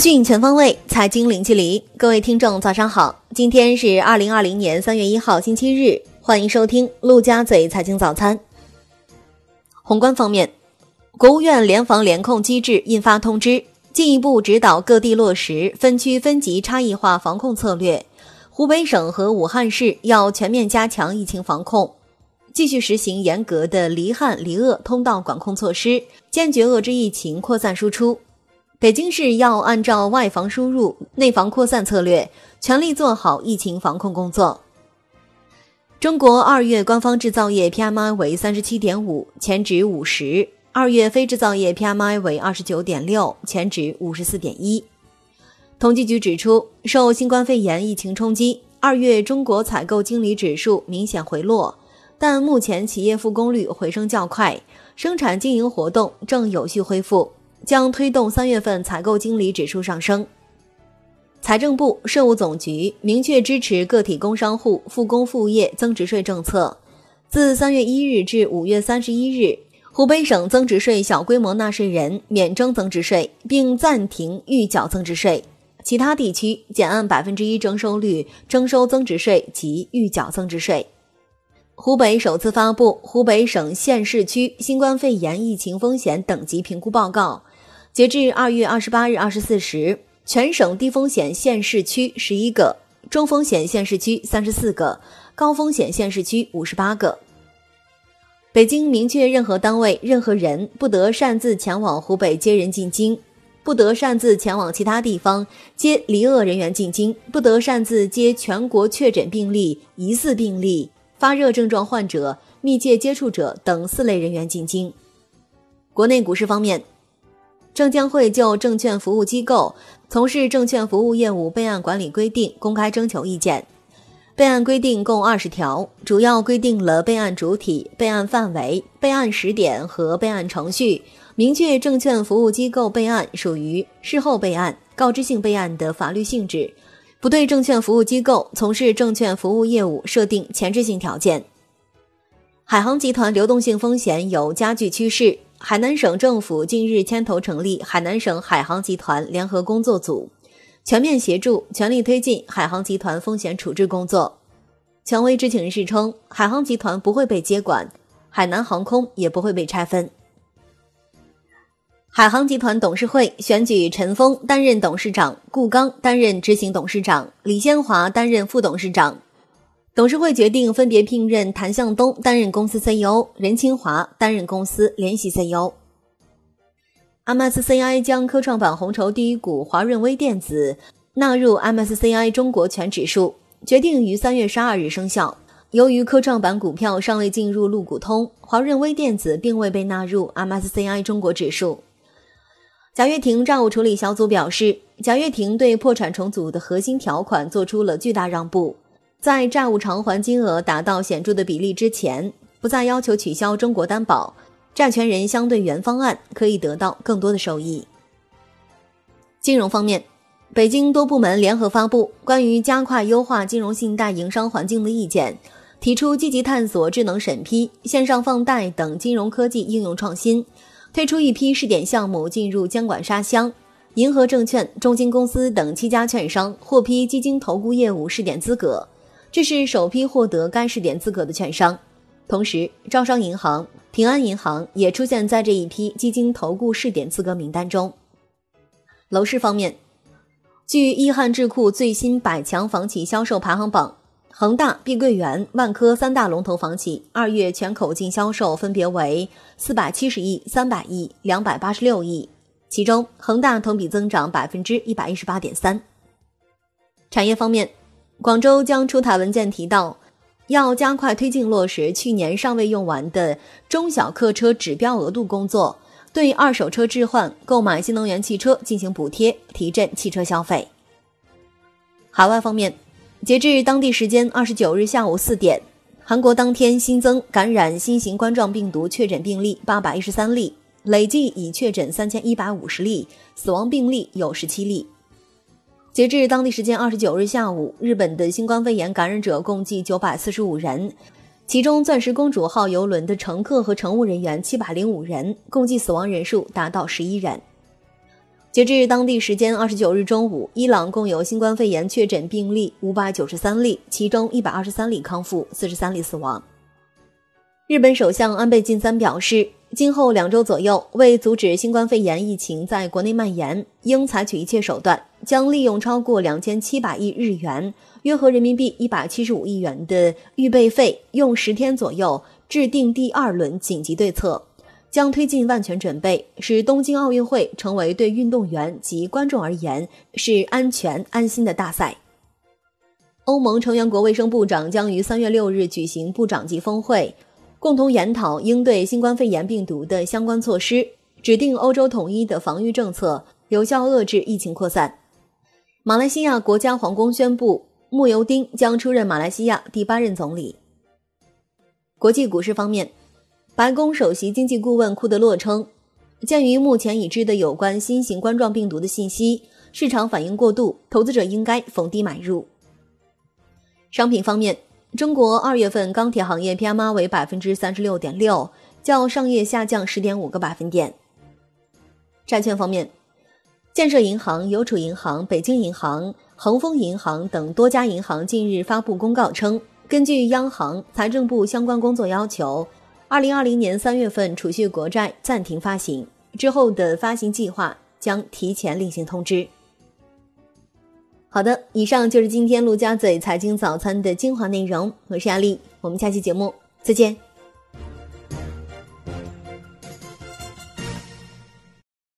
讯全方位，财经零距离。各位听众，早上好！今天是二零二零年三月一号，星期日。欢迎收听陆家嘴财经早餐。宏观方面，国务院联防联控机制印发通知，进一步指导各地落实分区分级差异化防控策略。湖北省和武汉市要全面加强疫情防控，继续实行严格的离汉离鄂通道管控措施，坚决遏制疫情扩散输出。北京市要按照外防输入、内防扩散策略，全力做好疫情防控工作。中国二月官方制造业 PMI 为三十七点五，前值五十；二月非制造业 PMI 为二十九点六，前值五十四点一。统计局指出，受新冠肺炎疫情冲击，二月中国采购经理指数明显回落，但目前企业复工率回升较快，生产经营活动正有序恢复。将推动三月份采购经理指数上升。财政部、税务总局明确支持个体工商户复工复业增值税政策。自三月一日至五月三十一日，湖北省增值税小规模纳税人免征增值税，并暂停预缴增值税；其他地区减按百分之一征收率征收增值税及预缴增值税。湖北首次发布湖北省县市区新冠肺炎疫情风险等级评估报告。截至二月二十八日二十四时，全省低风险县市区十一个，中风险县市区三十四个，高风险县市区五十八个。北京明确，任何单位、任何人不得擅自前往湖北接人进京，不得擅自前往其他地方接离鄂人员进京，不得擅自接全国确诊病例、疑似病例、发热症状患者、密切接触者等四类人员进京。国内股市方面。证监会就证券服务机构从事证券服务业务备案管理规定公开征求意见。备案规定共二十条，主要规定了备案主体、备案范围、备案时点和备案程序，明确证券服务机构备案属于事后备案、告知性备案的法律性质，不对证券服务机构从事证券服务业务设定前置性条件。海航集团流动性风险有加剧趋势。海南省政府近日牵头成立海南省海航集团联合工作组，全面协助、全力推进海航集团风险处置工作。权威知情人士称，海航集团不会被接管，海南航空也不会被拆分。海航集团董事会选举陈峰担任董事长，顾刚担任执行董事长，李先华担任副董事长。董事会决定分别聘任谭向东担任公司 CEO，任清华担任公司联席 CEO。MSCI 将科创板红筹第一股华润微电子纳入 MSCI 中国全指数，决定于三月十二日生效。由于科创板股票尚未进入陆股通，华润微电子并未被纳入 MSCI 中国指数。贾跃亭债务处理小组表示，贾跃亭对破产重组的核心条款做出了巨大让步。在债务偿还金额达到显著的比例之前，不再要求取消中国担保，债权人相对原方案可以得到更多的收益。金融方面，北京多部门联合发布关于加快优化金融信贷营商环境的意见，提出积极探索智能审批、线上放贷等金融科技应用创新，推出一批试点项目进入监管沙箱。银河证券、中金公司等七家券商获批基金投顾业务试点资格。这是首批获得该试点资格的券商，同时，招商银行、平安银行也出现在这一批基金投顾试点资格名单中。楼市方面，据易汉智库最新百强房企销售排行榜，恒大、碧桂园、万科三大龙头房企二月全口径销售分别为四百七十亿、三百亿、两百八十六亿，其中恒大同比增长百分之一百一十八点三。产业方面。广州将出台文件提到，要加快推进落实去年尚未用完的中小客车指标额度工作，对二手车置换、购买新能源汽车进行补贴，提振汽车消费。海外方面，截至当地时间二十九日下午四点，韩国当天新增感染新型冠状病毒确诊病例八百一十三例，累计已确诊三千一百五十例，死亡病例有十七例。截至当地时间二十九日下午，日本的新冠肺炎感染者共计九百四十五人，其中“钻石公主号”邮轮的乘客和乘务人员七百零五人，共计死亡人数达到十一人。截至当地时间二十九日中午，伊朗共有新冠肺炎确诊病例五百九十三例，其中一百二十三例康复，四十三例死亡。日本首相安倍晋三表示，今后两周左右，为阻止新冠肺炎疫情在国内蔓延，应采取一切手段，将利用超过两千七百亿日元（约合人民币一百七十五亿元）的预备费，用十天左右制定第二轮紧急对策。将推进万全准备，使东京奥运会成为对运动员及观众而言是安全安心的大赛。欧盟成员国卫生部长将于三月六日举行部长级峰会，共同研讨应对新冠肺炎病毒的相关措施，指定欧洲统一的防御政策，有效遏制疫情扩散。马来西亚国家皇宫宣布，慕尤丁将出任马来西亚第八任总理。国际股市方面。白宫首席经济顾问库德洛称，鉴于目前已知的有关新型冠状病毒的信息，市场反应过度，投资者应该逢低买入。商品方面，中国二月份钢铁行业 PMI 为百分之三十六点六，较上月下降十点五个百分点。债券方面，建设银行、邮储银行、北京银行、恒丰银行等多家银行近日发布公告称，根据央行、财政部相关工作要求。二零二零年三月份储蓄国债暂停发行，之后的发行计划将提前另行通知。好的，以上就是今天陆家嘴财经早餐的精华内容，我是阿丽，我们下期节目再见。